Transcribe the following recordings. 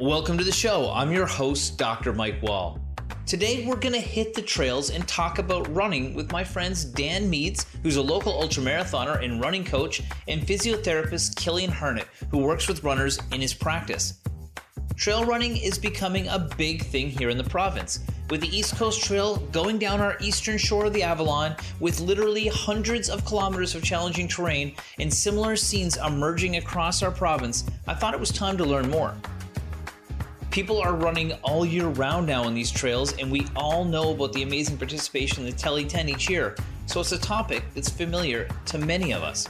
Welcome to the show. I'm your host, Dr. Mike Wall. Today, we're going to hit the trails and talk about running with my friends Dan Meades, who's a local ultramarathoner and running coach, and physiotherapist Cillian Harnett, who works with runners in his practice. Trail running is becoming a big thing here in the province, with the East Coast Trail going down our eastern shore of the Avalon with literally hundreds of kilometers of challenging terrain and similar scenes emerging across our province. I thought it was time to learn more. People are running all year round now on these trails, and we all know about the amazing participation in the Tely 10 each year, so it's a topic that's familiar to many of us.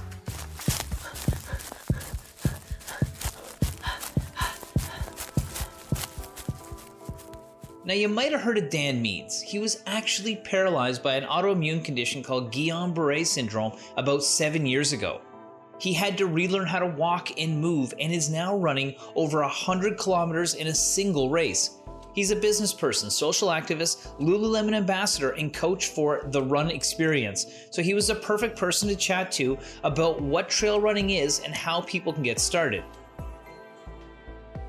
Now, you might have heard of Dan Meades. He was actually paralyzed by an autoimmune condition called Guillain Barre syndrome about seven years ago. He had to relearn how to walk and move and is now running over 100 kilometers in a single race. He's a business person, social activist, Lululemon ambassador, and coach for the Run Experience. So he was a perfect person to chat to about what trail running is and how people can get started.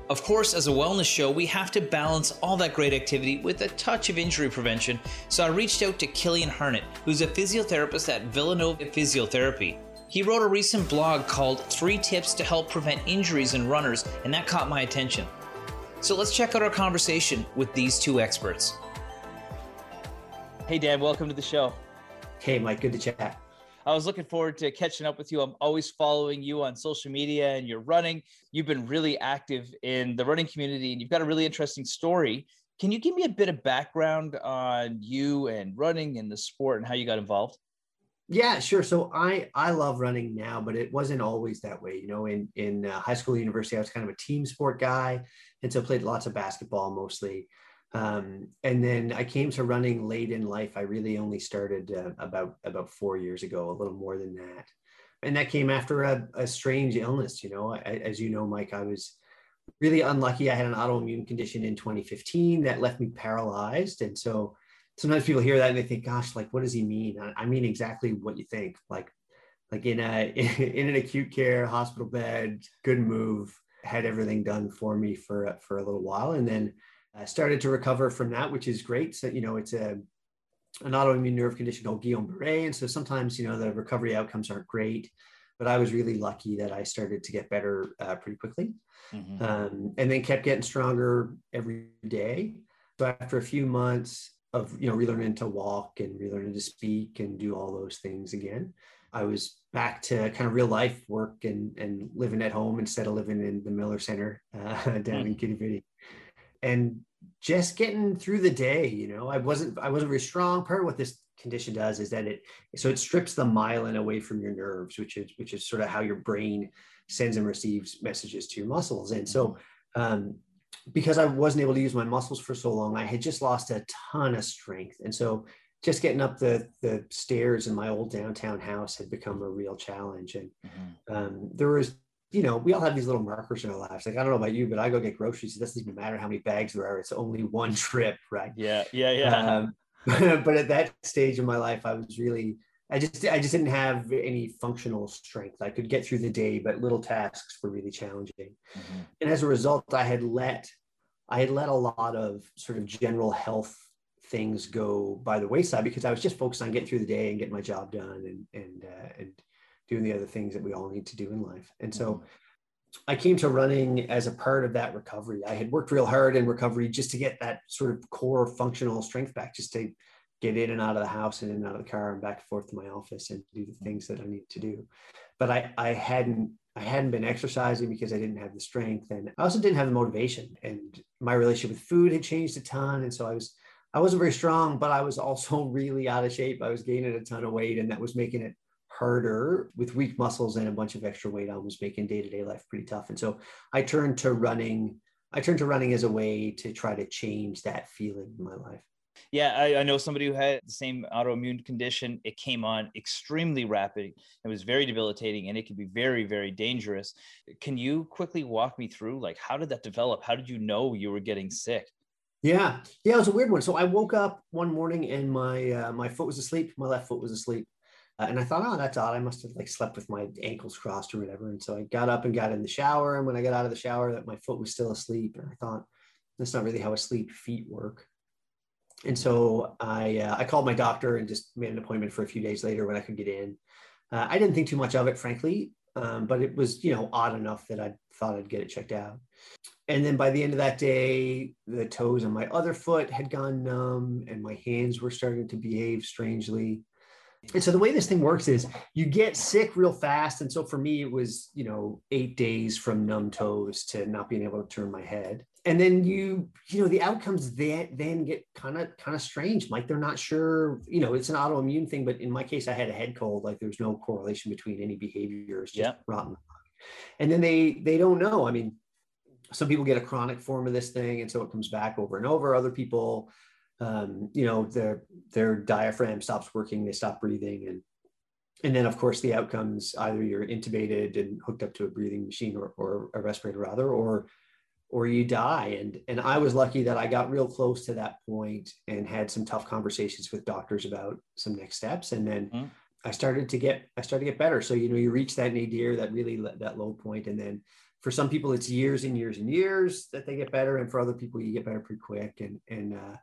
Of course, as a wellness show, we have to balance all that great activity with a touch of injury prevention, so I reached out to Cillian Harnett, who's a physiotherapist at Villanova Physiotherapy. He wrote a recent blog called Three Tips to Help Prevent Injuries in Runners, and that caught my attention. So let's check out our conversation with these two experts. Hey, Dan, welcome to the show. Hey, Mike, good to chat. I was looking forward to catching up with you. I'm always following you on social media and you're running. You've been really active in the running community and you've got a really interesting story. Can you give me a bit of background on you and running and the sport and how you got involved? Yeah, sure. So I I love running now, but it wasn't always that way. You know, in in uh, high school, university, I was kind of a team sport guy, and so played lots of basketball mostly. Um, and then I came to running late in life. I really only started uh, about about four years ago, a little more than that. And that came after a, a strange illness. You know, I, as you know, Mike, I was really unlucky. I had an autoimmune condition in 2015 that left me paralyzed, and so sometimes people hear that and they think, gosh, like, what does he mean? I mean exactly what you think. Like, like in a in an acute care hospital bed, good move, had everything done for me for for a little while, and then I started to recover from that, which is great. So you know, it's a an autoimmune nerve condition called Guillain-Barré, and so sometimes you know the recovery outcomes aren't great. But I was really lucky that I started to get better uh, pretty quickly, mm-hmm. um, and then kept getting stronger every day. So after a few months, of you know relearning to walk and relearning to speak and do all those things again. I was back to kind of real life work and and living at home instead of living in the miller center uh, down mm-hmm. in Quidi and just getting through the day you know i wasn't i wasn't very strong. Part of what this condition does is that it so it strips the myelin away from your nerves which is which is sort of how your brain sends and receives messages to your muscles. And so um, because I wasn't able to use my muscles for so long, I had just lost a ton of strength. And so just getting up the, the stairs in my old downtown house had become a real challenge. And mm-hmm. um, there was, you know, we all have these little markers in our lives. Like, I don't know about you, but I go get groceries. It doesn't even matter how many bags there are. It's only one trip, right? Yeah, yeah, yeah. Um, but at that stage in my life, I was really, I just I just didn't have any functional strength. I could get through the day, but little tasks were really challenging. Mm-hmm. And as a result, I had let I had let a lot of sort of general health things go by the wayside because I was just focused on getting through the day and getting my job done and and uh, and doing the other things that we all need to do in life. And so mm-hmm. I came to running as a part of that recovery. I had worked real hard in recovery just to get that sort of core functional strength back, just to get in and out of the house and in and out of the car and back and forth to my office and do the things that I need to do. But I, I hadn't I hadn't been exercising because I didn't have the strength and I also didn't have the motivation and my relationship with food had changed a ton. And so I was I wasn't very strong, but I was also really out of shape. I was gaining a ton of weight and that was making it harder with weak muscles and a bunch of extra weight on was making day-to-day life pretty tough. And so I turned to running. I turned to running as a way to try to change that feeling in my life. Yeah, I, I, know somebody who had the same autoimmune condition. It came on extremely rapid. It was very debilitating and it could be very, very dangerous. Can you quickly walk me through like how did that develop? How did you know you were getting sick? Yeah, yeah, it was a weird one. So I woke up one morning and my uh, my foot was asleep. My left foot was asleep, Uh, and I thought, oh, that's odd. I must have like slept with my ankles crossed or whatever. And so I got up and got in the shower. And when I got out of the shower, that my foot was still asleep. And I thought, that's not really how asleep feet work. And so I uh, I called my doctor and just made an appointment for a few days later when I could get in. Uh, I didn't think too much of it, frankly, um, but it was you know odd enough that I thought I'd get it checked out. And then by the end of that day, the toes on my other foot had gone numb, and my hands were starting to behave strangely. And so the way this thing works is you get sick real fast. And so for me, it was, you know, eight days from numb toes to not being able to turn my head. And then you, you know, the outcomes then then get kind of kind of strange. Like they're not sure, you know, it's an autoimmune thing, but in my case, I had a head cold. Like there's no correlation between any behaviors, just yeah. rotten. And then they they don't know. I mean, some people get a chronic form of this thing, and so it comes back over and over. Other people um, you know their their diaphragm stops working they stop breathing and and then of course the outcomes either you're intubated and hooked up to a breathing machine or, or a respirator rather or or you die. And and i was lucky that i got real close to that point and had some tough conversations with doctors about some next steps. And then mm-hmm. i started to get i started to get better. So you know you reach that nadir that really that low point. And then for some people it's years and years and years that they get better. And for other people you get better pretty quick. And and uh,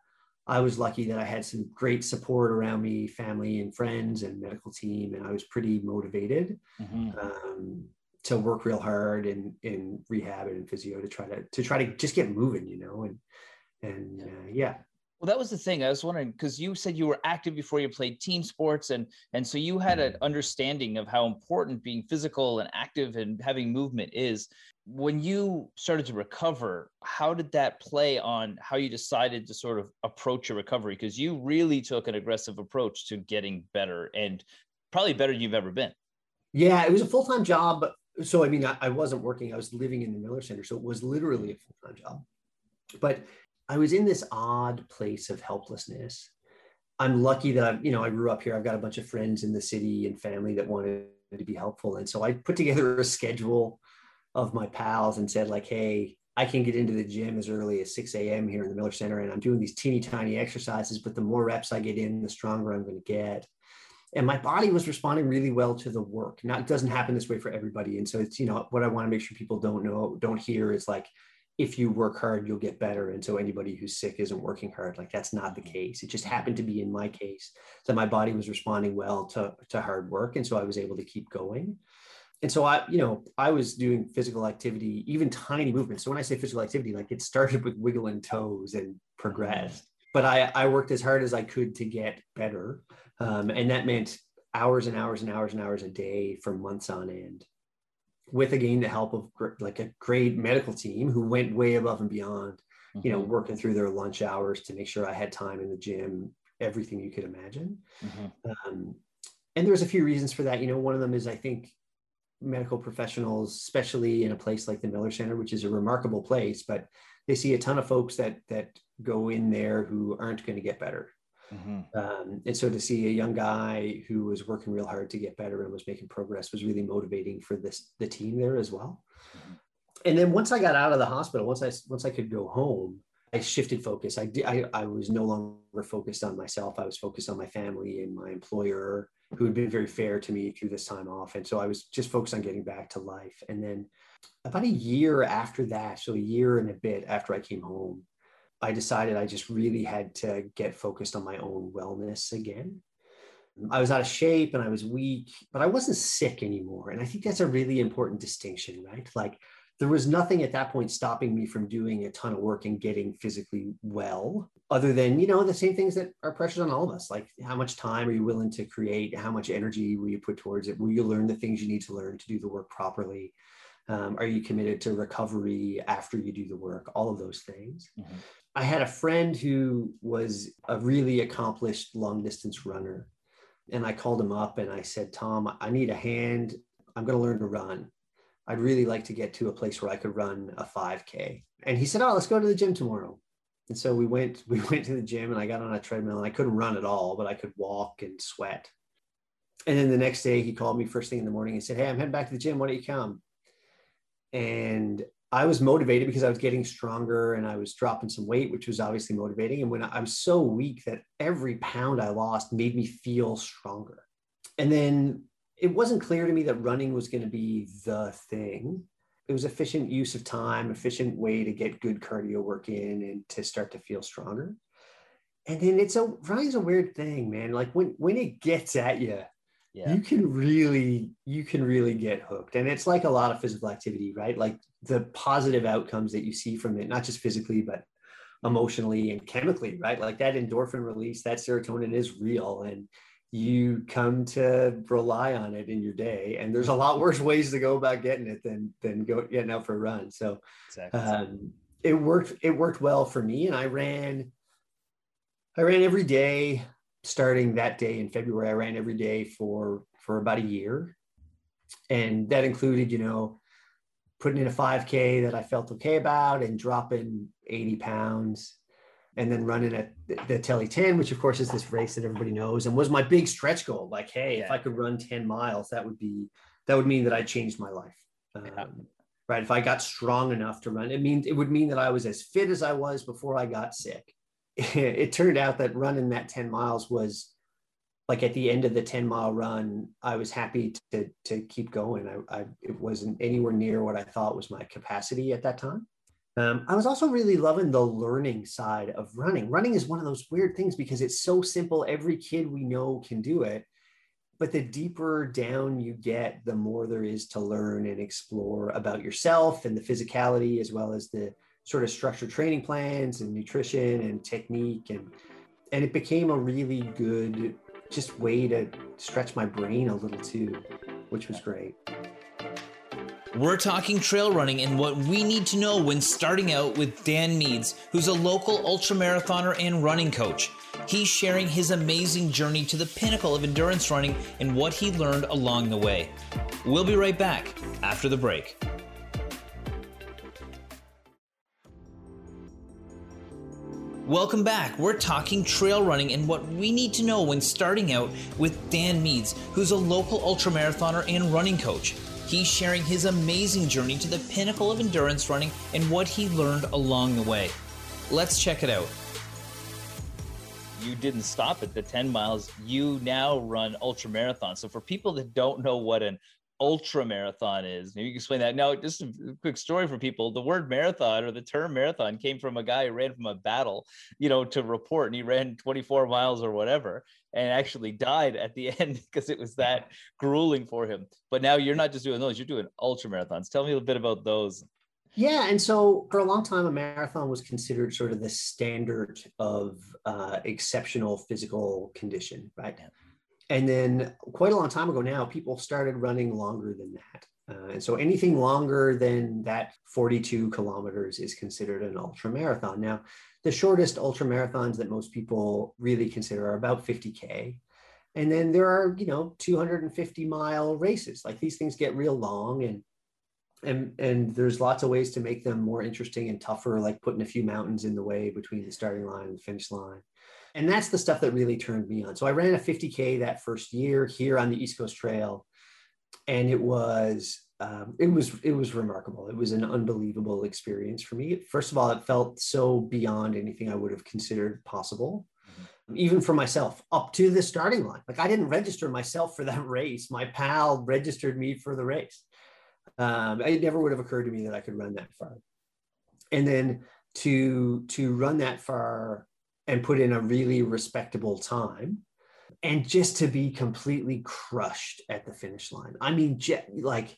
I was lucky that I had some great support around me, family and friends and medical team, and I was pretty motivated. Mm-hmm. um, to work real hard in in rehab and physio to try to to try to just get moving, you know, and and uh, yeah. Well, that was the thing. I was wondering because you said you were active before you played team sports, and and so you had an mm-hmm. understanding of how important being physical and active and having movement is when you started to recover, how did that play on how you decided to sort of approach your recovery? Because you really took an aggressive approach to getting better and probably better than you've ever been. Yeah, it was a full time job. So, I mean, I, I, wasn't working, I was living in the Miller Center. So it was literally a full time job. But I was in this odd place of helplessness. I'm lucky that I'm, you know, I grew up here. I've got a bunch of friends in the city and family that wanted to be helpful. And so I put together a schedule of my pals and said like, hey, I can get into the gym as early as 6 a.m. here in the Miller Center, and I'm doing these teeny tiny exercises. But the more reps I get in, the stronger I'm going to get. And my body was responding really well to the work. Now it doesn't happen this way for everybody, and so it's you know what I want to make sure people don't know, don't hear is like if you work hard, you'll get better. And so anybody who's sick isn't working hard. Like that's not the mm-hmm. case. It just happened to be in my case that my body was responding well to, to hard work. And so I was able to keep going and so I, you know, I was doing physical activity, even tiny movements. So when I say physical activity, like it started with wiggling toes and mm-hmm. progressed. But I, I worked as hard as I could to get better, um, and that meant hours and hours and hours and hours a day for months on end. With again the help of gr- like a great medical team who went way above and beyond, mm-hmm. you know, mm-hmm. working through their lunch hours to make sure I had time in the gym, everything you could imagine. Mm-hmm. Um, and there's a few reasons for that. You know, one of them is I think medical professionals, especially in a place like the Miller Center, which is a remarkable place, but they see a ton of folks that that go in there who aren't going to get better. Mm-hmm. Um, and so to see a young guy who was working real hard to get better and was making progress was really motivating for this the team there as well. Mm-hmm. And then once I got out of the hospital, once I once I could go home, I shifted focus. I, I I was no longer focused on myself. I was focused on my family and my employer who had been very fair to me through this time off. And so I was just focused on getting back to life. And then about a year after that, so a year and a bit after I came home, I decided I just really had to get focused on my own wellness again. I was out of shape and I was weak, but I wasn't sick anymore. And I think that's a really important distinction, right? Like there was nothing at that point stopping me from doing a ton of work and getting physically well other than you know the same things that are pressures on all of us like how much time are you willing to create how much energy will you put towards it will you learn the things you need to learn to do the work properly um, are you committed to recovery after you do the work all of those things mm-hmm. I had a friend who was a really accomplished long distance runner and i called him up and i said tom i need a hand i'm going to learn to run I'd really like to get to a place where I could run a 5K. And he said, Oh, let's go to the gym tomorrow. And so we went, we went to the gym and I got on a treadmill and I couldn't run at all, but I could walk and sweat. And then the next day he called me first thing in the morning and said, Hey, I'm heading back to the gym. Why don't you come? And I was motivated because I was getting stronger and I was dropping some weight, which was obviously motivating. And when I was so weak that every pound I lost made me feel stronger and then it wasn't clear to me that running was going to be the thing. It was efficient use of time, efficient way to get good cardio work in and to start to feel stronger. And then it's a running's a weird thing, man. Like when when it gets at you, yeah. you can really you can really get hooked. And it's like a lot of physical activity, right? Like the positive outcomes that you see from it, not just physically, but emotionally and chemically, right? Like that endorphin release, that serotonin is real. And you come to rely on it in your day and there's a lot worse ways to go about getting it than than go getting out for a run so exactly. um, it worked it worked well for me and i ran i ran every day starting that day in february i ran every day for for about a year and that included you know putting in a 5k that i felt okay about and dropping 80 pounds and then running at the Tely 10, which of course is this race that everybody knows and was my big stretch goal. Like, hey, yeah. if I could run 10 miles, that would be, that would mean that I changed my life. Um, yeah. Right. If I got strong enough to run, it means it would mean that I was as fit as I was before I got sick. it turned out that running that 10 miles was like at the end of the 10 mile run, I was happy to, to keep going. I, I, it wasn't anywhere near what I thought was my capacity at that time. Um, I was also really loving the learning side of running. Running is one of those weird things because it's so simple. Every kid we know can do it. But the deeper down you get, the more there is to learn and explore about yourself and the physicality, as well as the sort of structured training plans and nutrition and technique. And, and it became a really good just way to stretch my brain a little too, which was great. We're talking trail running and what we need to know when starting out with Dan Meades, who's a local ultramarathoner and running coach. He's sharing his amazing journey to the pinnacle of endurance running and what he learned along the way. We'll be right back after the break. Welcome back. We're talking trail running and what we need to know when starting out with Dan Meades, who's a local ultramarathoner and running coach. He's sharing his amazing journey to the pinnacle of endurance running and what he learned along the way. Let's check it out. You didn't stop at the 10 miles. You now run ultra marathon. So for people that don't know what an ultra marathon is. Maybe you can explain that. Now, just a quick story for people. The word marathon or the term marathon came from a guy who ran from a battle, you know, to report, and he ran 24 miles or whatever, and actually died at the end because it was that grueling for him. But now you're not just doing those; you're doing ultra marathons. Tell me a little bit about those. Yeah, and so for a long time, a marathon was considered sort of the standard of uh, exceptional physical condition, right? And then quite a long time ago now, people started running longer than that. Uh, and so anything longer than that 42 kilometers is considered an ultra marathon. Now, the shortest ultra marathons that most people really consider are about 50K. And then there are, you know, 250 mile races. Like these things get real long and and and there's lots of ways to make them more interesting and tougher, like putting a few mountains in the way between the starting line and the finish line. And that's the stuff that really turned me on. So I ran a 50K that first year here on the East Coast Trail. And it was um, it was it was remarkable. It was an unbelievable experience for me. First of all, it felt so beyond anything I would have considered possible, mm-hmm. even for myself, up to the starting line. Like I didn't register myself for that race. My pal registered me for the race. Um, it never would have occurred to me that I could run that far. And then to to run that far and put in a really respectable time and just to be completely crushed at the finish line. I mean, like,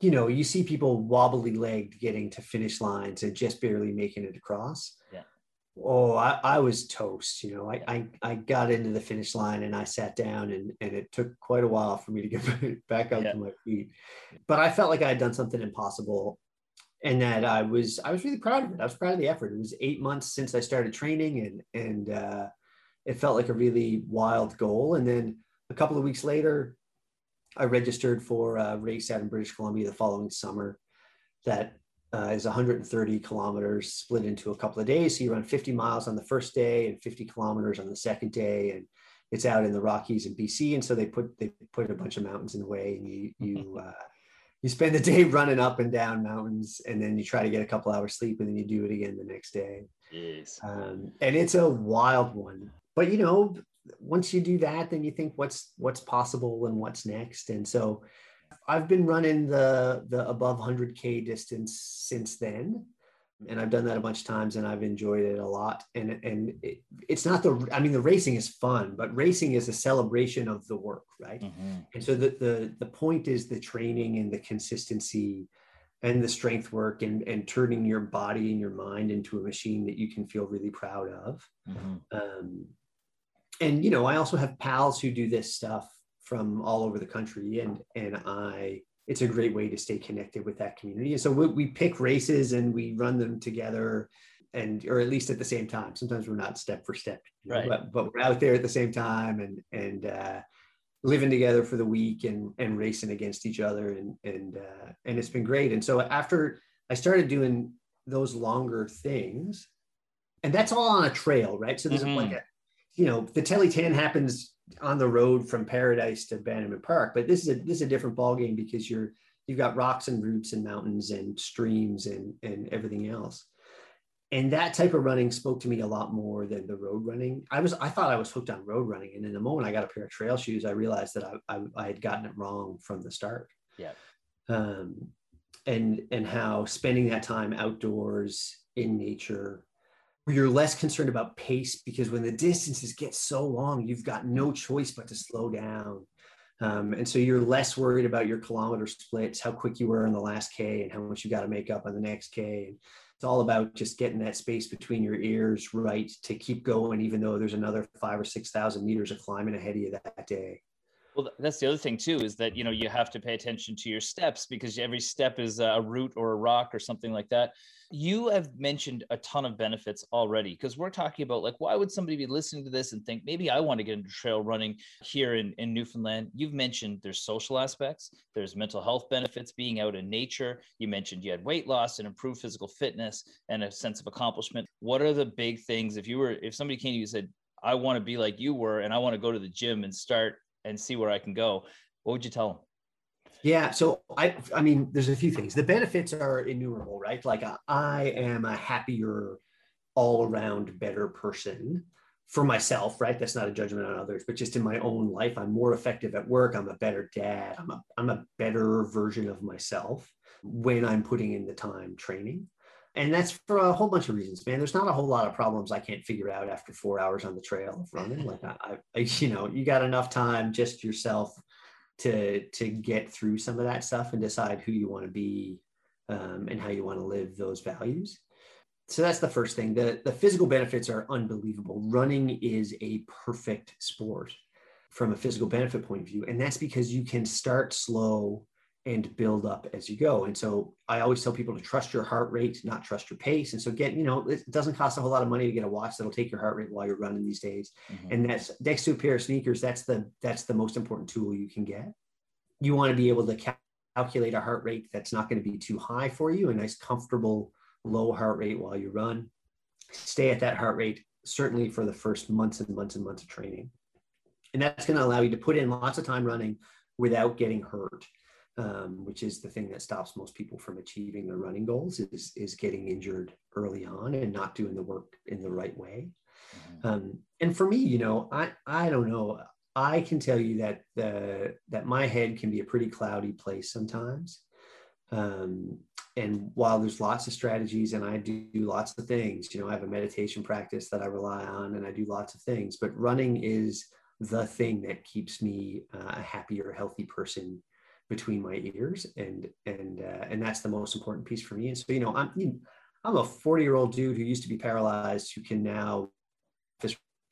you know, you see people wobbly legged getting to finish lines and just barely making it across. Yeah. Oh, I, I was toast. You know, I, I, I got into the finish line and I sat down and, and it took quite a while for me to get back up yeah. to my feet. But I felt like I had done something impossible and that I was I was really proud of it. I was proud of the effort. It was eight months since I started training, and and uh, it felt like a really wild goal. And then a couple of weeks later, I registered for a race out in British Columbia the following summer. That uh, is 130 kilometers split into a couple of days. So you run 50 miles on the first day and 50 kilometers on the second day, and it's out in the Rockies in BC. And so they put they put a bunch of mountains in the way, and you you uh, you spend the day running up and down mountains and then you try to get a couple hours sleep and then you do it again the next day. Yes. Um, and it's a wild one. But you know once you do that, then you think what's what's possible and what's next. And so I've been running the the above 100k distance since then and I've done that a bunch of times and I've enjoyed it a lot. And and it, it's not the I mean the racing is fun, but racing is a celebration of the work, right? Mm-hmm. And so the the the point is the training and the consistency and the strength work and and turning your body and your mind into a machine that you can feel really proud of. Mm-hmm. Um, and you know, I also have pals who do this stuff from all over the country, and and I it's a great way to stay connected with that community. And so we, we pick races and we run them together and or at least at the same time. Sometimes we're not step for step, right. But, but we're out there at the same time and and uh, living together for the week and and racing against each other and and uh, and it's been great. And so after I started doing those longer things, and that's all on a trail, right? So there's mm-hmm. like a you know the Tely 10 happens on the road from Paradise to Bannerman Park. But this is a this is a different ballgame because you're you've got rocks and roots and mountains and streams and and everything else. And that type of running spoke to me a lot more than the road running. I was I thought I was hooked on road running, and in the moment I got a pair of trail shoes, I realized that I I, I had gotten it wrong from the start. Yeah. Um, and and how spending that time outdoors in nature you're less concerned about pace because when the distances get so long, you've got no choice but to slow down. Um, and so you're less worried about your kilometer splits, how quick you were in the last K and how much you got to make up on the next K. It's all about just getting that space between your ears right to keep going, even though there's another five or 6,000 meters of climbing ahead of you that day. Well, that's the other thing too, is that, you know, you have to pay attention to your steps because every step is a root or a rock or something like that. You have mentioned a ton of benefits already because we're talking about like, why would somebody be listening to this and think maybe I want to get into trail running here in, in Newfoundland? You've mentioned there's social aspects, there's mental health benefits, being out in nature. You mentioned you had weight loss and improved physical fitness and a sense of accomplishment. What are the big things if you were, if somebody came to you and said, I want to be like you were and I want to go to the gym and start and see where I can go, what would you tell them? Yeah, so I I mean, there's a few things. The benefits are innumerable, right? Like uh, I am a happier, all around better person for myself, right? That's not a judgment on others, but just in my own life, I'm more effective at work. I'm a better dad. I'm a I'm a better version of myself when I'm putting in the time training. And that's for a whole bunch of reasons, man. There's not a whole lot of problems I can't figure out after four hours on the trail of running. Like I, I, you know, you got enough time just yourself to to get through some of that stuff and decide who you want to be um, and how you want to live those values. So that's the first thing. The the physical benefits are unbelievable. Running is a perfect sport from a physical benefit point of view, and that's because you can start slow and build up as you go. And so I always tell people to trust your heart rate, not trust your pace. And so get, you know, it doesn't cost a whole lot of money to get a watch that'll take your heart rate while you're running these days. Mm-hmm. And that's next to a pair of sneakers, that's the that's the most important tool you can get. You want to be able to cal- calculate a heart rate that's not going to be too high for you, a nice comfortable low heart rate while you run. Stay at that heart rate certainly for the first months and months and months of training. And that's going to allow you to put in lots of time running without getting hurt um, which is the thing that stops most people from achieving their running goals is, is getting injured early on and not doing the work in the right way. Mm-hmm. Um, and for me, you know, I, I don't know. I can tell you that the, that my head can be a pretty cloudy place sometimes. Um, and while there's lots of strategies and I do, do lots of things, you know, I have a meditation practice that I rely on and I do lots of things, but running is the thing that keeps me uh, a happier, healthy person between my ears and and uh, and that's the most important piece for me. And so you know i'm you know, i'm a 40 year old dude who used to be paralyzed who can now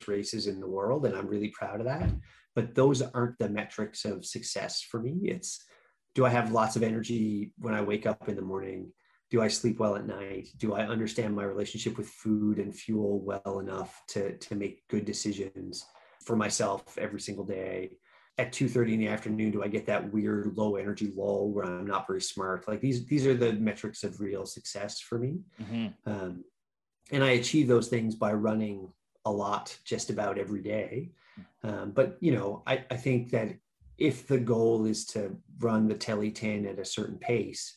races in the world and i'm really proud of that. But those aren't the metrics of success for me. It's do i have lots of energy when i wake up in the morning? Do i sleep well at night? Do i understand my relationship with food and fuel well enough to to make good decisions for myself every single day at 2.30 in the afternoon do i get that weird low energy lull where i'm not very smart like these these are the metrics of real success for me mm-hmm. um, and i achieve those things by running a lot just about every day um, but you know I, I think that if the goal is to run the Tely 10 at a certain pace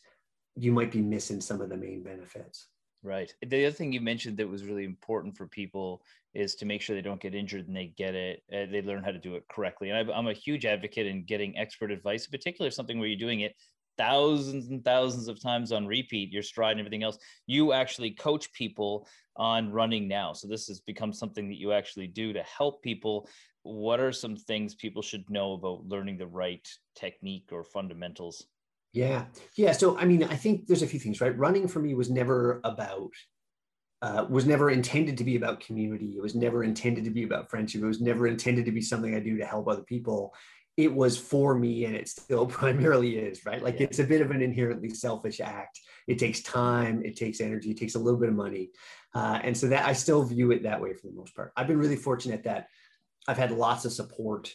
you might be missing some of the main benefits Right. The other thing you mentioned that was really important for people is to make sure they don't get injured and they get it, uh, they learn how to do it correctly. And I, I'm a huge advocate in getting expert advice, in particular something where you're doing it thousands and thousands of times on repeat, your stride and everything else. You actually coach people on running now. So this has become something that you actually do to help people. What are some things people should know about learning the right technique or fundamentals? Yeah. Yeah. So, I mean, I think there's a few things, right? Running for me was never about, uh, was never intended to be about community. It was never intended to be about friendship. It was never intended to be something I do to help other people. It was for me and it still primarily is, right? Like yeah. it's a bit of an inherently selfish act. It takes time, it takes energy, it takes a little bit of money. Uh, and so that I still view it that way for the most part. I've been really fortunate that I've had lots of support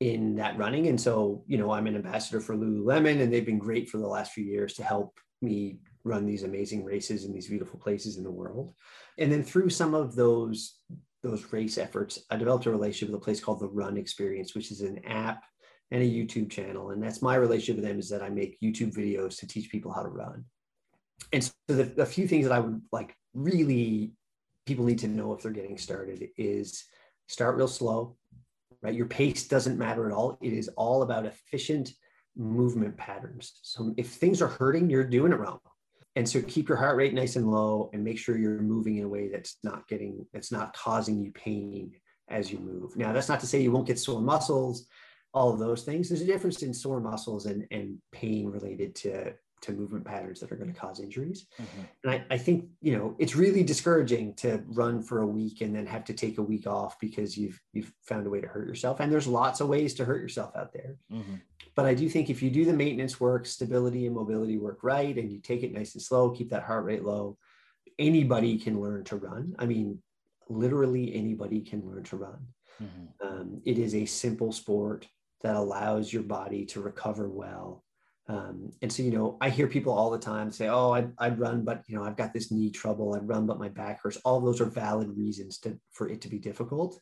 in that running. And so, you know, I'm an ambassador for Lululemon, and they've been great for the last few years to help me run these amazing races in these beautiful places in the world. And then through some of those those race efforts, I developed a relationship with a place called the Run Experience, which is an app and a YouTube channel. And that's my relationship with them is that I make YouTube videos to teach people how to run. And so the, the few things that I would like really people need to know if they're getting started is start real slow right? Your pace doesn't matter at all. It is all about efficient movement patterns. So if things are hurting, you're doing it wrong. And so keep your heart rate nice and low and make sure you're moving in a way that's not getting, that's not causing you pain as you move. Now, that's not to say you won't get sore muscles, all of those things. There's a difference in sore muscles and, and pain related to to movement patterns that are going to cause injuries. Mm-hmm. And I, I, think, you know, it's really discouraging to run for a week and then have to take a week off because you've you've found a way to hurt yourself. And there's lots of ways to hurt yourself out there. Mm-hmm. But I do think if you do the maintenance work, stability and mobility work right, and you take it nice and slow, keep that heart rate low, anybody can learn to run. I mean, literally anybody can learn to run. Mm-hmm. Um, it is a simple sport that allows your body to recover well um, and so, you know, I hear people all the time say, oh, I'd, I'd run, but, you know, I've got this knee trouble. I'd run, but my back hurts. All those are valid reasons to, for it to be difficult.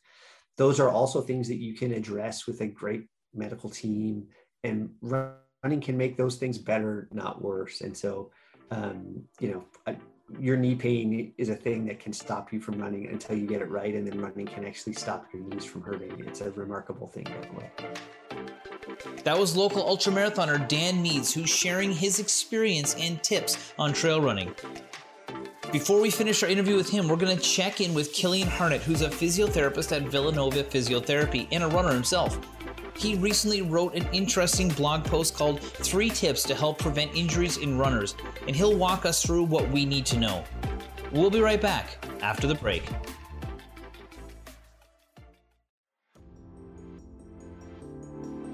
Those are also things that you can address with a great medical team and running can make those things better, not worse. And so, um, you know, I, your knee pain is a thing that can stop you from running until you get it right. And then running can actually stop your knees from hurting. It's a remarkable thing, by the way. That was local ultramarathoner Dan Meades, who's sharing his experience and tips on trail running. Before we finish our interview with him, we're going to check in with Cillian Harnett, who's a physiotherapist at Villanova Physiotherapy and a runner himself. He recently wrote an interesting blog post called Three Tips to Help Prevent Injuries in Runners, and he'll walk us through what we need to know. We'll be right back after the break.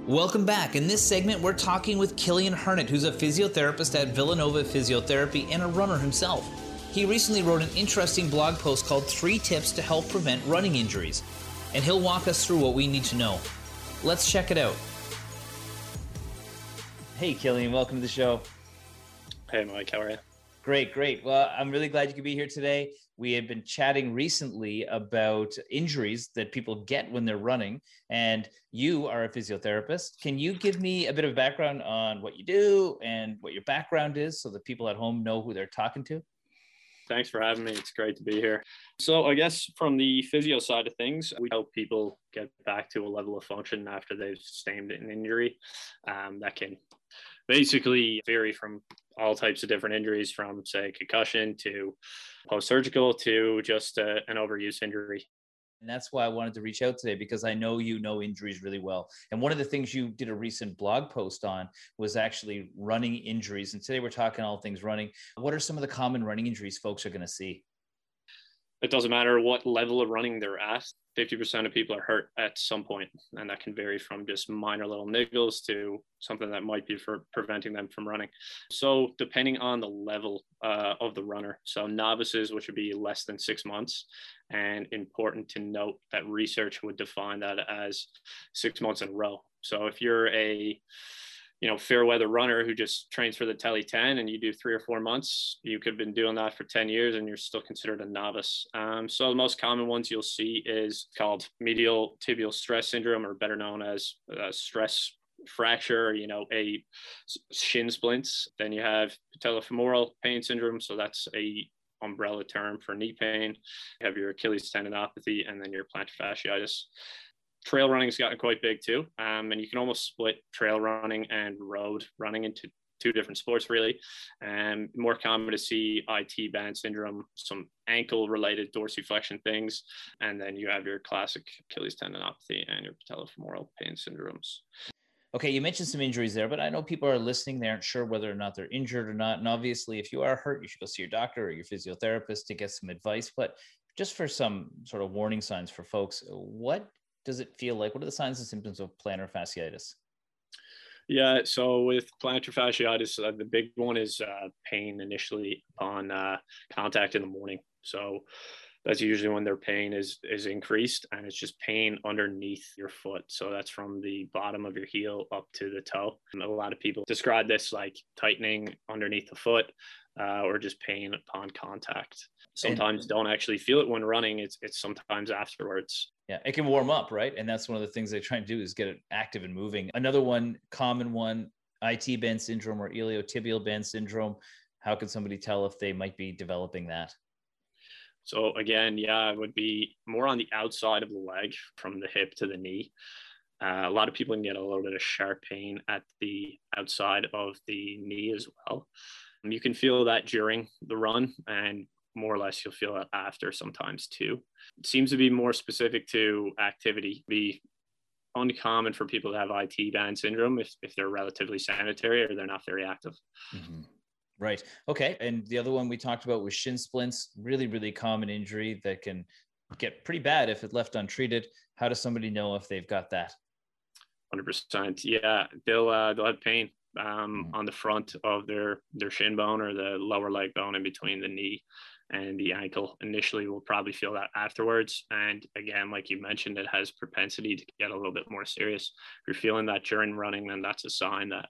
Welcome back. In this segment, we're talking with Cillian Harnett, who's a physiotherapist at Villanova Physiotherapy and a runner himself. He recently wrote an interesting blog post called Three Tips to Help Prevent Running Injuries, and he'll walk us through what we need to know. Let's check it out. Hey, Cillian, welcome to the show. Hey, Mike, how are you? Great, great. Well, I'm really glad you could be here today. We had been chatting recently about injuries that people get when they're running, and you are a physiotherapist. Can you give me a bit of background on what you do and what your background is so that people at home know who they're talking to? Thanks for having me. It's great to be here. So, I guess from the physio side of things, we help people get back to a level of function after they've sustained an injury um, that can basically vary from all types of different injuries from say concussion to post-surgical to just uh, an overuse injury and that's why I wanted to reach out today because I know you know injuries really well. And one of the things you did a recent blog post on was actually running injuries. And today we're talking all things running. What are some of the common running injuries folks are going to see? It doesn't matter what level of running they're at. 50% of people are hurt at some point, and that can vary from just minor little niggles to something that might be for preventing them from running. So, depending on the level uh, of the runner, so novices, which would be less than six months, and important to note that research would define that as six months in a row. So, if you're a you know, fair weather runner who just trains for the Tely 10 and you do three or four months, you could have been doing that for 10 years and you're still considered a novice. Um, so the most common ones you'll see is called medial tibial stress syndrome, or better known as uh, stress fracture, you know, a shin splints. Then you have patellofemoral pain syndrome. So that's a umbrella term for knee pain. You have your Achilles tendinopathy and then your plantar fasciitis. Trail running has gotten quite big too. Um, and you can almost split trail running and road running into two different sports really. And more common to see IT band syndrome, some ankle related dorsiflexion things, and then you have your classic Achilles tendinopathy and your patellofemoral pain syndromes. Okay, you mentioned some injuries there, but I know people are listening. They aren't sure whether or not they're injured or not. And obviously, if you are hurt, you should go see your doctor or your physiotherapist to get some advice. But just for some sort of warning signs for folks, what does it feel like? What are the signs and symptoms of plantar fasciitis? Yeah, so with plantar fasciitis, uh, the big one is uh, pain initially upon uh, contact in the morning. So that's usually when their pain is is increased, and it's just pain underneath your foot. So that's from the bottom of your heel up to the toe. And a lot of people describe this like tightening underneath the foot, uh, or just pain upon contact. Sometimes and, don't actually feel it when running. It's it's sometimes afterwards. Yeah, it can warm up, right? And that's one of the things they try and do is get it active and moving. Another one, common one, IT band syndrome or iliotibial band syndrome. How can somebody tell if they might be developing that? So again, yeah, it would be more on the outside of the leg from the hip to the knee. Uh, a lot of people can get a little bit of sharp pain at the outside of the knee as well. You can feel that during the run, and more or less you'll feel it after sometimes too. It seems to be more specific to activity, be uncommon for people to have IT band syndrome if, if they're relatively sanitary or they're not very active. Mm-hmm. Right. Okay. And the other one we talked about was shin splints, really, really common injury that can get pretty bad if it left untreated. How does somebody know if they've got that? 100%. Yeah. They'll, uh, they'll have pain um, mm-hmm. on the front of their, their shin bone or the lower leg bone in between the knee and the ankle initially will probably feel that afterwards. And again like you mentioned it has propensity to get a little bit more serious. If you're feeling that during running then that's a sign that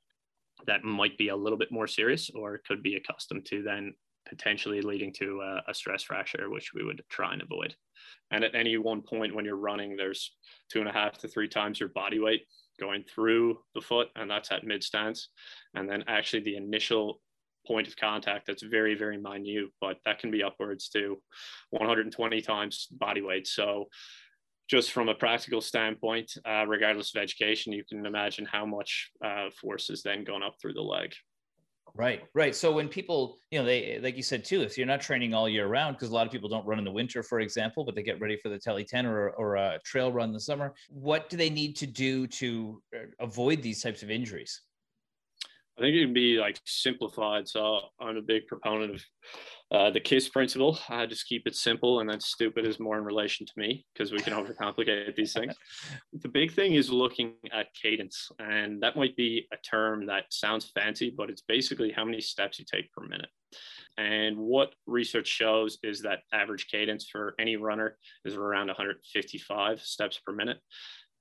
that might be a little bit more serious or could be accustomed to then potentially leading to a, a stress fracture which we would try and avoid. And at any one point when you're running there's two and a half to three times your body weight going through the foot and that's at mid stance and then actually the initial point of contact that's very, very minute, but that can be upwards to 120 times body weight. So, just from a practical standpoint, uh, regardless of education, you can imagine how much uh, force is then going up through the leg. Right, right. So when people, you know, they like you said too, if you're not training all year round, because a lot of people don't run in the winter, for example, but they get ready for the Tely 10 or, or a trail run in the summer, what do they need to do to uh, avoid these types of injuries? I think it can be like simplified. So I'm a big proponent of uh, the KISS principle. I just keep it simple, and then stupid is more in relation to me because we can overcomplicate these things. The big thing is looking at cadence, and that might be a term that sounds fancy, but it's basically how many steps you take per minute. And what research shows is that average cadence for any runner is around 155 steps per minute.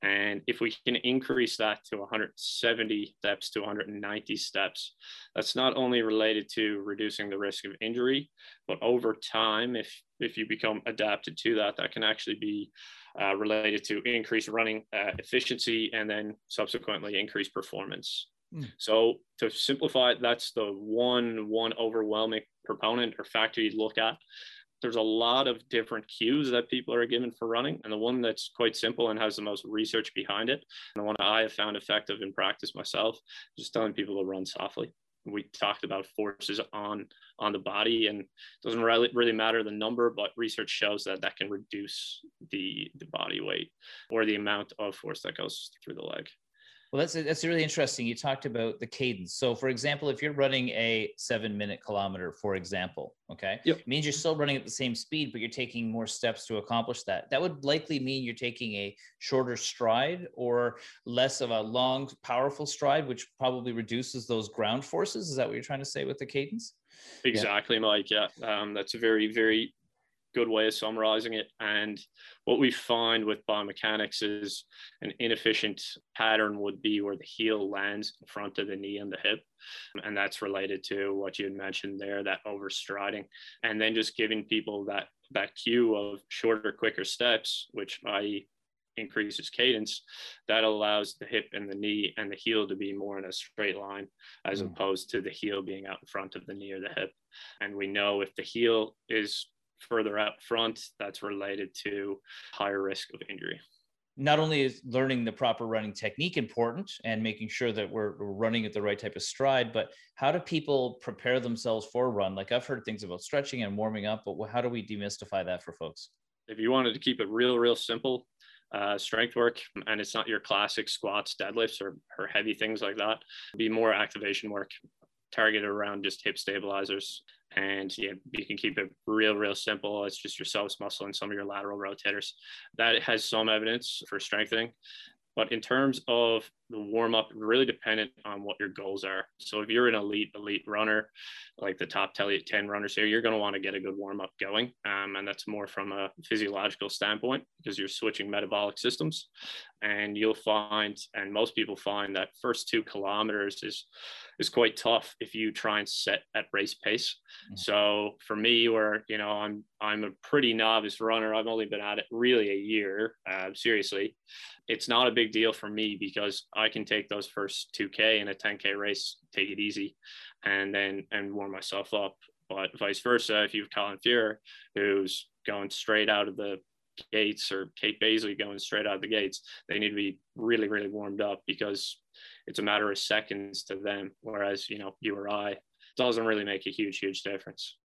And if we can increase that to 170 steps to 190 steps, that's not only related to reducing the risk of injury, but over time, if, if you become adapted to that, that can actually be uh, related to increased running uh, efficiency and then subsequently increased performance. Mm. So to simplify it, that's the one one overwhelming proponent or factor you look at there's a lot of different cues that people are given for running. And the one that's quite simple and has the most research behind it, and the one I have found effective in practice myself, just telling people to run softly. We talked about forces on on the body, and doesn't really really matter the number, but research shows that that can reduce the the body weight or the amount of force that goes through the leg. Well, that's that's really interesting. You talked about the cadence. So, for example, if you're running a seven-minute kilometer, for example, okay, yep. it means you're still running at the same speed, but you're taking more steps to accomplish that. That would likely mean you're taking a shorter stride or less of a long, powerful stride, which probably reduces those ground forces. Is that what you're trying to say with the cadence? Exactly, yeah. Mike. Yeah, um, that's a very, very good way of summarizing it. And what we find with biomechanics is an inefficient pattern would be where the heel lands in front of the knee and the hip. And that's related to what you had mentioned there, that overstriding. And then just giving people that that cue of shorter, quicker steps, which i.e. increases cadence, that allows the hip and the knee and the heel to be more in a straight line as mm. opposed to the heel being out in front of the knee or the hip. And we know if the heel is further out front, that's related to higher risk of injury not only is learning the proper running technique important and making sure that we're, we're, running at the right type of stride, but how do people prepare themselves for a run? Like I've heard things about stretching and warming up, but how do we demystify that for folks? If you wanted to keep it real, real simple, uh, strength work, and it's not your classic squats, deadlifts, or, or heavy things like that, be more activation work targeted around just hip stabilizers and yeah, you can keep it real, real simple. It's just your psoas muscle and some of your lateral rotators. That has some evidence for strengthening. But in terms of the warm up, really dependent on what your goals are. So if you're an elite, elite runner, like the top 10 runners here, you're going to want to get a good warm up going. Um, and that's more from a physiological standpoint because you're switching metabolic systems. And you'll find, and most people find that first two kilometers is is quite tough if you try and set at race pace. Mm-hmm. So for me, where you know I'm I'm a pretty novice runner, I've only been at it really a year. Uh, seriously, it's not a big deal for me because I can take those first 2K in a 10K race, take it easy, and then and warm myself up. But vice versa, if you have Colin Fewer, who's going straight out of the gates or Kate Bazeley going straight out of the gates, they need to be really, really warmed up because it's a matter of seconds to them. Whereas, you know, you or I doesn't really make a huge, huge difference.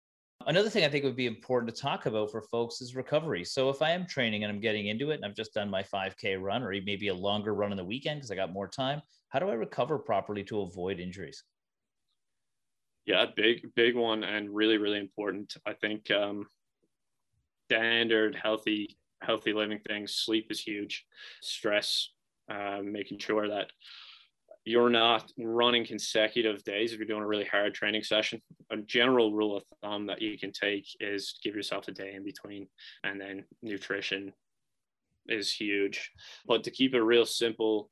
Another thing I think would be important to talk about for folks is recovery. So if I am training and I'm getting into it and I've just done my 5K run or maybe a longer run on the weekend because I got more time, how do I recover properly to avoid injuries? Yeah, big, big one and really, really important. I think um, standard healthy, healthy living things, sleep is huge, stress, uh, making sure that you're not running consecutive days if you're doing a really hard training session. A general rule of thumb that you can take is give yourself a day in between, and then nutrition is huge. But to keep it real simple,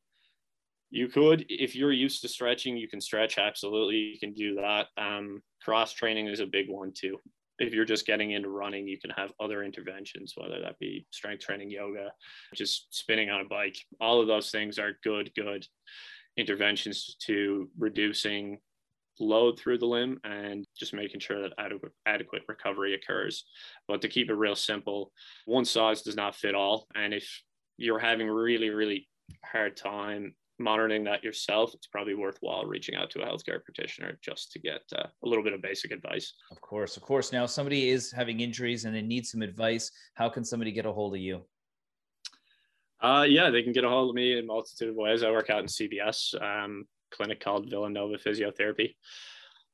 you could, if you're used to stretching, you can stretch absolutely. You can do that. Um, cross training is a big one too. If you're just getting into running, you can have other interventions, whether that be strength training, yoga, just spinning on a bike. All of those things are good, good interventions to reducing load through the limb and just making sure that adequate, adequate recovery occurs. But to keep it real simple, one size does not fit all. And if you're having really, really hard time monitoring that yourself, it's probably worthwhile reaching out to a healthcare practitioner just to get uh, a little bit of basic advice. Of course, of course. Now, somebody is having injuries and they need some advice. How can somebody get a hold of you? Uh, yeah, they can get a hold of me in a multitude of ways. I work out in CBS um, clinic called Villanova Physiotherapy.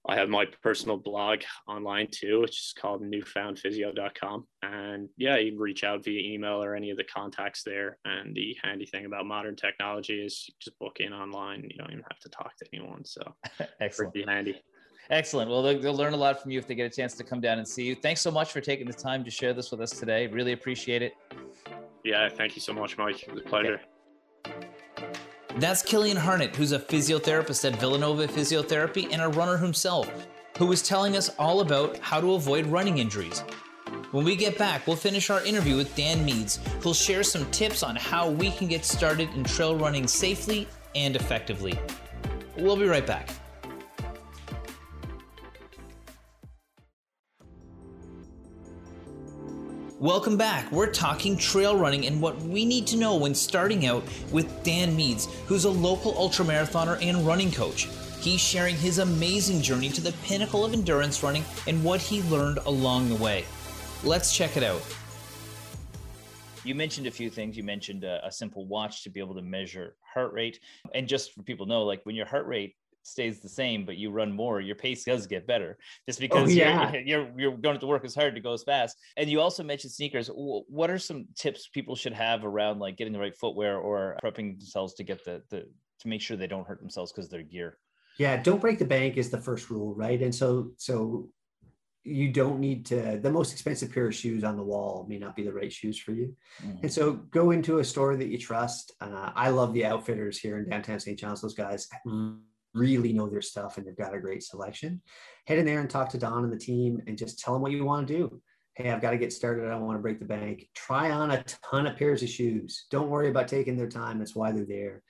I have my personal blog online too, which is called newfoundphysio.com. And yeah, you can reach out via email or any of the contacts there. And the handy thing about modern technology is you just book in online. You don't even have to talk to anyone. So excellent. Pretty handy. Excellent. Well, they'll, they'll, learn a lot from you if they get a chance to come down and see you. Thanks so much for taking the time to share this with us today. Really appreciate it. Yeah, thank you so much, Mike. It was a pleasure. Okay. That's Cillian Harnett, who's a physiotherapist at Villanova Physiotherapy and a runner himself, who was telling us all about how to avoid running injuries. When we get back, we'll finish our interview with Dan Meades, who'll share some tips on how we can get started in trail running safely and effectively. We'll be right back. Welcome back. We're talking trail running and what we need to know when starting out with Dan Meades, who's a local ultramarathoner and running coach. He's sharing his amazing journey to the pinnacle of endurance running and what he learned along the way. Let's check it out. You mentioned a few things. You mentioned a, a simple watch to be able to measure heart rate. And just for people to know, like when your heart rate stays the same, but you run more, your pace does get better just oh, because oh, yeah. you're, you're, you're going to work as hard to go as fast. And you also mentioned sneakers. What are some tips people should have around like getting the right footwear or prepping themselves to get the, the to make sure they don't hurt themselves because their gear? Yeah, don't break the bank is the first rule, right? And so so you don't need to the most expensive pair of shoes on the wall may not be the right shoes for you mm-hmm. and so go into a store that you trust uh, i love the outfitters here in downtown st john's those guys really know their stuff and they've got a great selection. Head in there and talk to Don and the team and just tell them what you want to do. hey, I've got to get started. I don't want to break the bank. Try on a ton of pairs of shoes. Don't worry about taking their time. That's why they're there.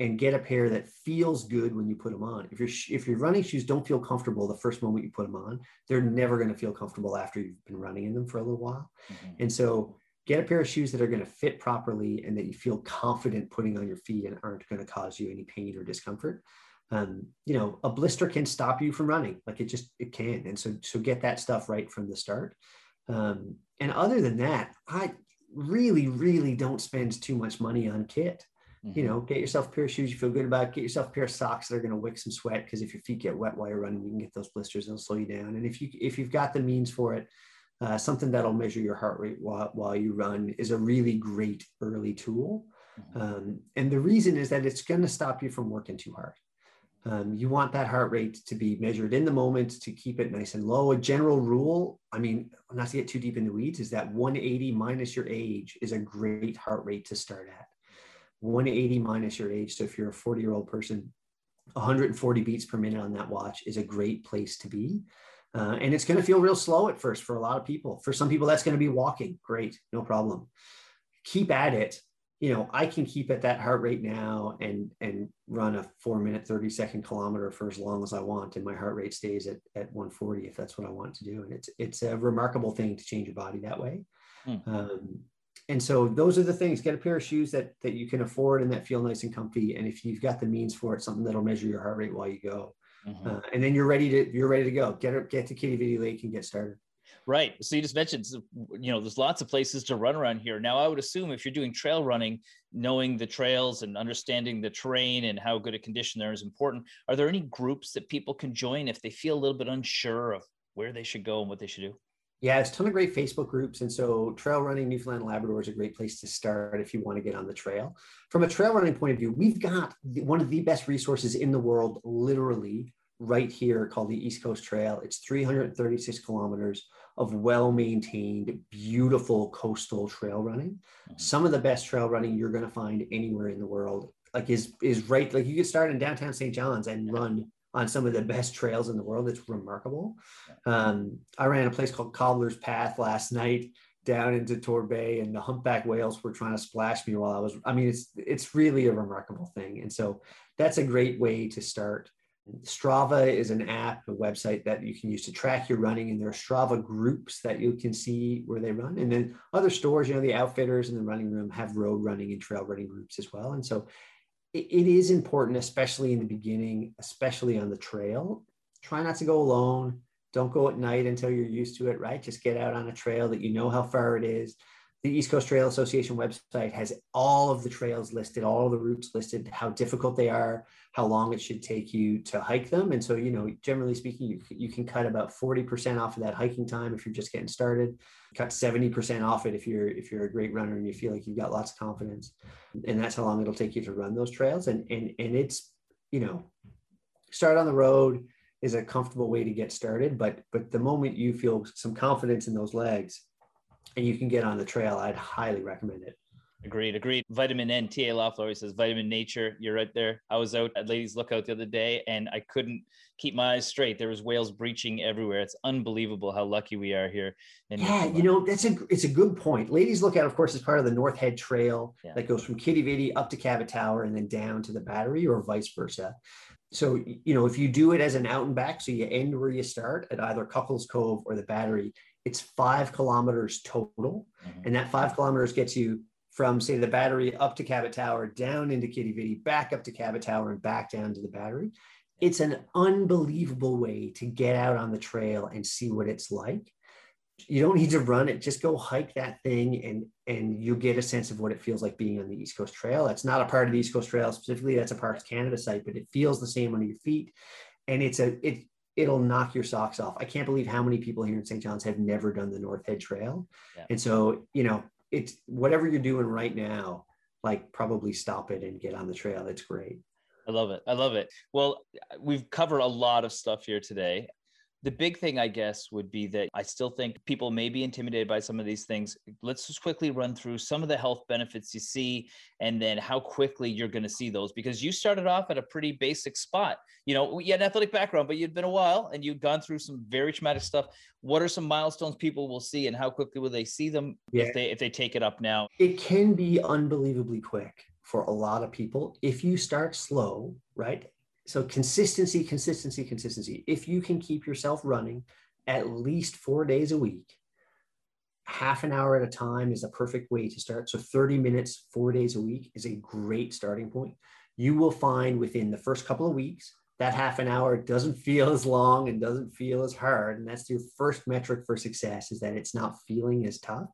And get a pair that feels good when you put them on. If your if your running shoes don't feel comfortable the first moment you put them on, they're never going to feel comfortable after you've been running in them for a little while. Mm-hmm. And so get a pair of shoes that are going to fit properly and that you feel confident putting on your feet and aren't going to cause you any pain or discomfort. Um, you know, a blister can stop you from running, like it just it can. And so so get that stuff right from the start. Um, and other than that, I really, really don't spend too much money on kit. Mm-hmm. You know, get yourself a pair of shoes you feel good about. Get yourself a pair of socks that are going to wick some sweat because if your feet get wet while you're running, you can get those blisters. They'll slow you down. And if you if you've got the means for it, uh, something that'll measure your heart rate while, while you run is a really great early tool. Mm-hmm. Um, and the reason is that it's going to stop you from working too hard. Um, you want that heart rate to be measured in the moment to keep it nice and low. A general rule, I mean, not to get too deep in the weeds, is that 180 minus your age is a great heart rate to start at. 180 minus your age. So if you're a 40 year old person, 140 beats per minute on that watch is a great place to be. Uh, and it's going to feel real slow at first for a lot of people. For some people, that's going to be walking. Great, no problem. Keep at it. You know, I can keep at that heart rate now and and run a four minute, 30 second kilometer for as long as I want. And my heart rate stays at, at 140 if that's what I want to do. And it's it's a remarkable thing to change your body that way. Hmm. Um, and so those are the things get a pair of shoes that that you can afford and that feel nice and comfy and if you've got the means for it something that'll measure your heart rate while you go Mm-hmm. Uh, and then you're ready to you're ready to go. Get get to Quidi Vidi Lake and get started. Right. So you just mentioned, you know, there's lots of places to run around here. Now, I would assume if you're doing trail running, knowing the trails and understanding the terrain and how good a condition there is important. Are there any groups that people can join if they feel a little bit unsure of where they should go and what they should do? Yeah, it's a ton of great Facebook groups. And so trail running Newfoundland Labrador is a great place to start if you want to get on the trail. From a trail running point of view, we've got one of the best resources in the world, literally right here called the East Coast Trail. It's 336 kilometers of well-maintained, beautiful coastal trail running. Mm-hmm. Some of the best trail running you're going to find anywhere in the world. Like is is right. Like you could start in downtown St. John's and run on some of the best trails in the world. It's remarkable. Um, I ran a place called Cobbler's Path last night down into Torbay, and the humpback whales were trying to splash me while I was. I mean, it's it's really a remarkable thing, and so that's a great way to start. Strava is an app, a website that you can use to track your running, and there are Strava groups that you can see where they run. And then other stores, you know, the outfitters and the running room have road running and trail running groups as well. And so it, it is important, especially in the beginning, especially on the trail. Try not to go alone. Don't go at night until you're used to it, right? Just get out on a trail that you know how far it is. The East Coast Trail Association website has all of the trails listed, all of the routes listed, how difficult they are, how long it should take you to hike them. And so, you know, generally speaking, you, you can cut about 40% off of that hiking time if you're just getting started, cut 70% off it if you're if you're a great runner and you feel like you've got lots of confidence. And that's how long it'll take you to run those trails. And and and it's, you know, start on the road is a comfortable way to get started. But but the moment you feel some confidence in those legs, and you can get on the trail, I'd highly recommend it. Agreed, agreed. Vitamin N, TA Loeffler says vitamin nature. You're right there. I was out at Ladies Lookout the other day and I couldn't keep my eyes straight. There was whales breaching everywhere. It's unbelievable how lucky we are here. yeah, you know, that's a it's a good point. Ladies Lookout, of course, is part of the North Head Trail yeah. that goes from Quidi Vidi up to Cabot Tower and then down to the battery or vice versa. So, you know, if you do it as an out and back, so you end where you start at either Cuckolds Cove or the battery, it's five kilometers total. Mm-hmm. And that five kilometers gets you from say the battery up to Cabot Tower, down into Quidi Vidi, back up to Cabot Tower and back down to the battery. It's an unbelievable way to get out on the trail and see what it's like. You don't need to run it, just go hike that thing and and you'll get a sense of what it feels like being on the East Coast Trail. That's not a part of the East Coast Trail specifically, that's a Parks Canada site, but it feels the same under your feet. And it's a it it'll knock your socks off. I can't believe how many people here in St. John's have never done the North Head Trail. Yeah. And so, you know, it's whatever you're doing right now, like probably stop it and get on the trail. It's great. I love it. I love it. Well, we've covered a lot of stuff here today. The big thing, I guess, would be that I still think people may be intimidated by some of these things. Let's just quickly run through some of the health benefits you see and then how quickly you're going to see those because you started off at a pretty basic spot. You know, you had an athletic background, but you'd been a while and you'd gone through some very traumatic stuff. What are some milestones people will see and how quickly will they see them yeah. if they if they take it up now? It can be unbelievably quick for a lot of people if you start slow, right? So consistency, consistency, consistency. If you can keep yourself running at least four days a week, half an hour at a time is a perfect way to start. So 30 minutes, four days a week is a great starting point. You will find within the first couple of weeks that half an hour doesn't feel as long and doesn't feel as hard. And that's your first metric for success is that it's not feeling as tough.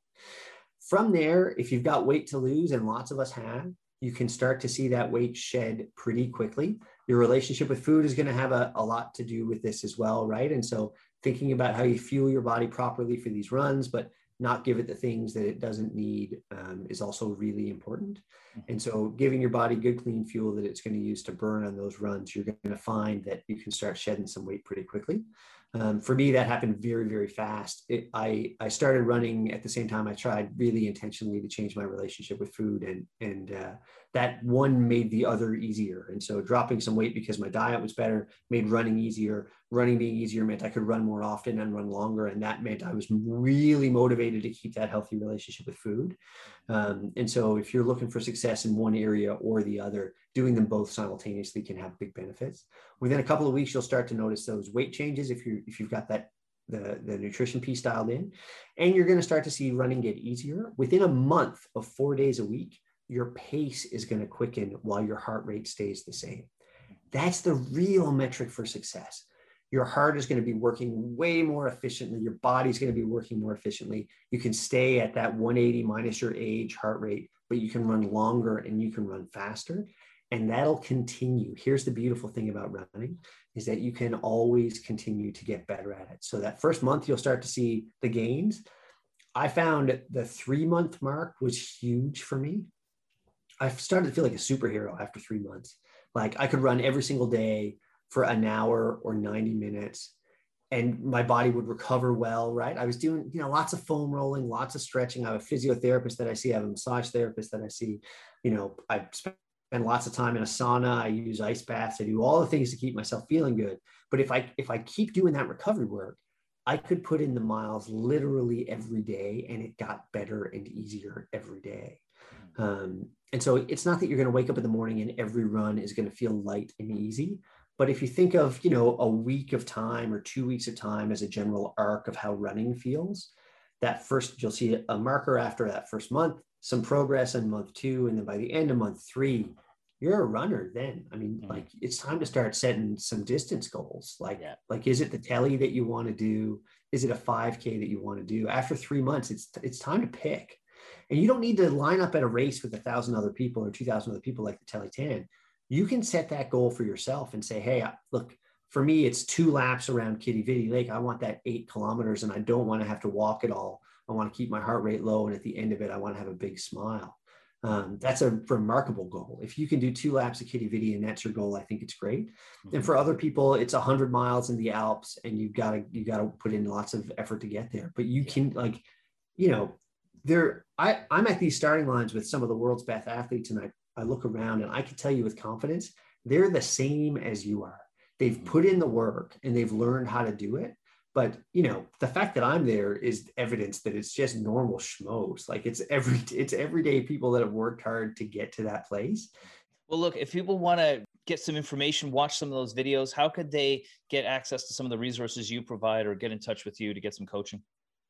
From there, if you've got weight to lose, and lots of us have, you can start to see that weight shed pretty quickly your relationship with food is going to have a, a lot to do with this as well, right? And so thinking about how you fuel your body properly for these runs, but not give it the things that it doesn't need um, is also really important. Mm-hmm. And so giving your body good, clean fuel that it's going to use to burn on those runs, you're going to find that you can start shedding some weight pretty quickly. Um, for me, that happened very, very fast. It, I, I started running at the same time I tried really intentionally to change my relationship with food and, and uh, that one made the other easier. And so dropping some weight because my diet was better made running easier. Running being easier meant I could run more often and run longer. And that meant I was really motivated to keep that healthy relationship with food. Um, and so if you're looking for success in one area or the other, doing them both simultaneously can have big benefits. Within a couple of weeks, you'll start to notice those weight changes if you if you've got that the, the nutrition piece dialed in. And you're going to start to see running get easier. Within a month of four days a week, your pace is going to quicken while your heart rate stays the same. That's the real metric for success. Your heart is going to be working way more efficiently. Your body's going to be working more efficiently. You can stay at that 180 minus your age heart rate, but you can run longer and you can run faster. And that'll continue. Here's the beautiful thing about running is that you can always continue to get better at it. So that first month, you'll start to see the gains. I found the three month mark was huge for me I started to feel like a superhero after three months. Like I could run every single day for an hour or 90 minutes and my body would recover well, right? I was doing, you know, lots of foam rolling, lots of stretching. I have a physiotherapist that I see, I have a massage therapist that I see, you know, I spend lots of time in a sauna. I use ice baths. I do all the things to keep myself feeling good. But if I if I keep doing that recovery work, I could put in the miles literally every day and it got better and easier every day. Um, and so it's not that you're going to wake up in the morning and every run is going to feel light and easy. But if you think of, you know, a week of time or two weeks of time as a general arc of how running feels, that first, you'll see a marker after that first month, some progress in month two. And then by the end of month three, you're a runner then. I mean, mm-hmm. like it's time to start setting some distance goals. Like, yeah. like is it the Tely that you want to do? Is it a 5K that you want to do? After three months, it's it's time to pick. And you don't need to line up at a race with a thousand other people or 2000 other people like the Tely 10. You can set that goal for yourself and say, Hey, look, for me, it's two laps around Quidi Vidi Lake. I want that eight kilometers and I don't want to have to walk it all. I want to keep my heart rate low. And at the end of it, I want to have a big smile. Um, that's a remarkable goal. If you can do two laps of Quidi Vidi and that's your goal, I think it's great. Mm-hmm. And for other people, it's a hundred miles in the Alps and you've got to, you got to put in lots of effort to get there, but you can like, you know, there I, I'm at these starting lines with some of the world's best athletes, and I, I look around and I can tell you with confidence, they're the same as you are. They've mm-hmm. put in the work and they've learned how to do it. But you know, the fact that I'm there is evidence that it's just normal schmoes. Like it's every it's everyday people that have worked hard to get to that place. Well, look, if people want to get some information, watch some of those videos, how could they get access to some of the resources you provide or get in touch with you to get some coaching?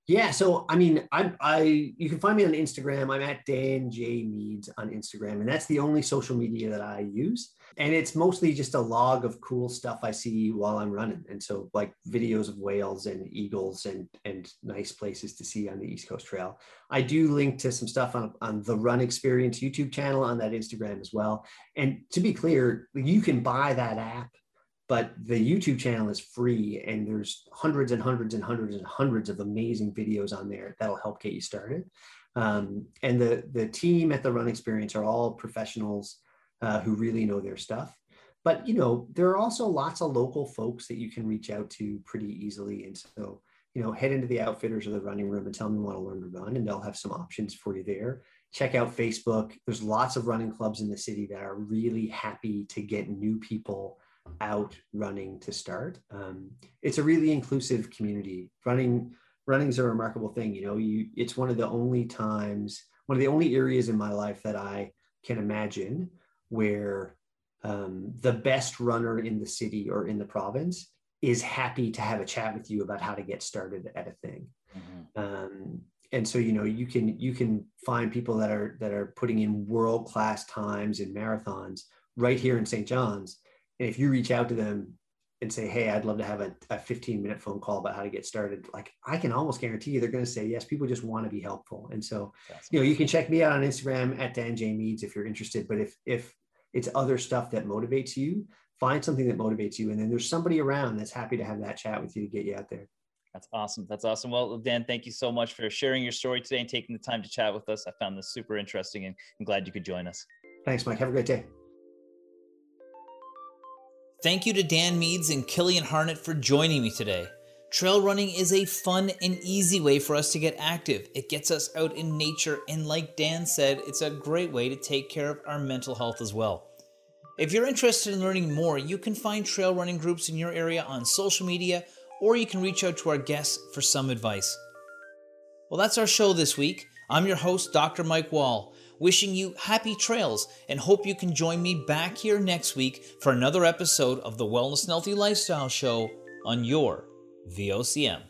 Yeah, so I mean, I, I you can find me on Instagram. I'm at Dan J Meades on Instagram, and that's the only social media that I use. And it's mostly just a log of cool stuff I see while I'm running, and so like videos of whales and eagles and and nice places to see on the East Coast Trail. I do link to some stuff on on the Run Experience YouTube channel on that Instagram as well. And to be clear, you can buy that app but the YouTube channel is free and there's hundreds and hundreds and hundreds and hundreds of amazing videos on there that'll help get you started. Um, and the, the team at the Run Experience are all professionals uh, who really know their stuff. but you know, there are also lots of local folks that you can reach out to pretty easily. And so, you know, head into the outfitters or the running room and tell them you want to learn to run, and they'll have some options for you there. Check out Facebook. There's lots of running clubs in the city that are really happy to get new people out running to start. Um, it's a really inclusive community. Running running is a remarkable thing. You know, you it's one of the only times, one of the only areas in my life that I can imagine where um, the best runner in the city or in the province is happy to have a chat with you about how to get started at a thing. Mm-hmm. Um, and so you know you can you can find people that are that are putting in world class times in marathons right here in St. John's. And if you reach out to them and say, Hey, I'd love to have a, a 15 minute phone call about how to get started. Like I can almost guarantee you they're going to say yes. People just want to be helpful. And so, you know, you can check me out on Instagram at Dan J Meades if you're interested. But if if it's other stuff that motivates you, find something that motivates you. And then there's somebody around that's happy to have that chat with you to get you out there. That's awesome. That's awesome. Well, Dan, thank you so much for sharing your story today and taking the time to chat with us. I found this super interesting and I'm glad you could join us. Thanks, Mike. Have a great day. Thank you to Dan Meades and Cillian Harnett for joining me today. Trail running is a fun and easy way for us to get active. It gets us out in nature, and like Dan said, it's a great way to take care of our mental health as well. If you're interested in learning more, you can find trail running groups in your area on social media, or you can reach out to our guests for some advice. Well, that's our show this week. I'm your host, Dr. Mike Wall wishing you happy trails and hope you can join me back here next week for another episode of the Wellness and Healthy Lifestyle Show on your VOCM.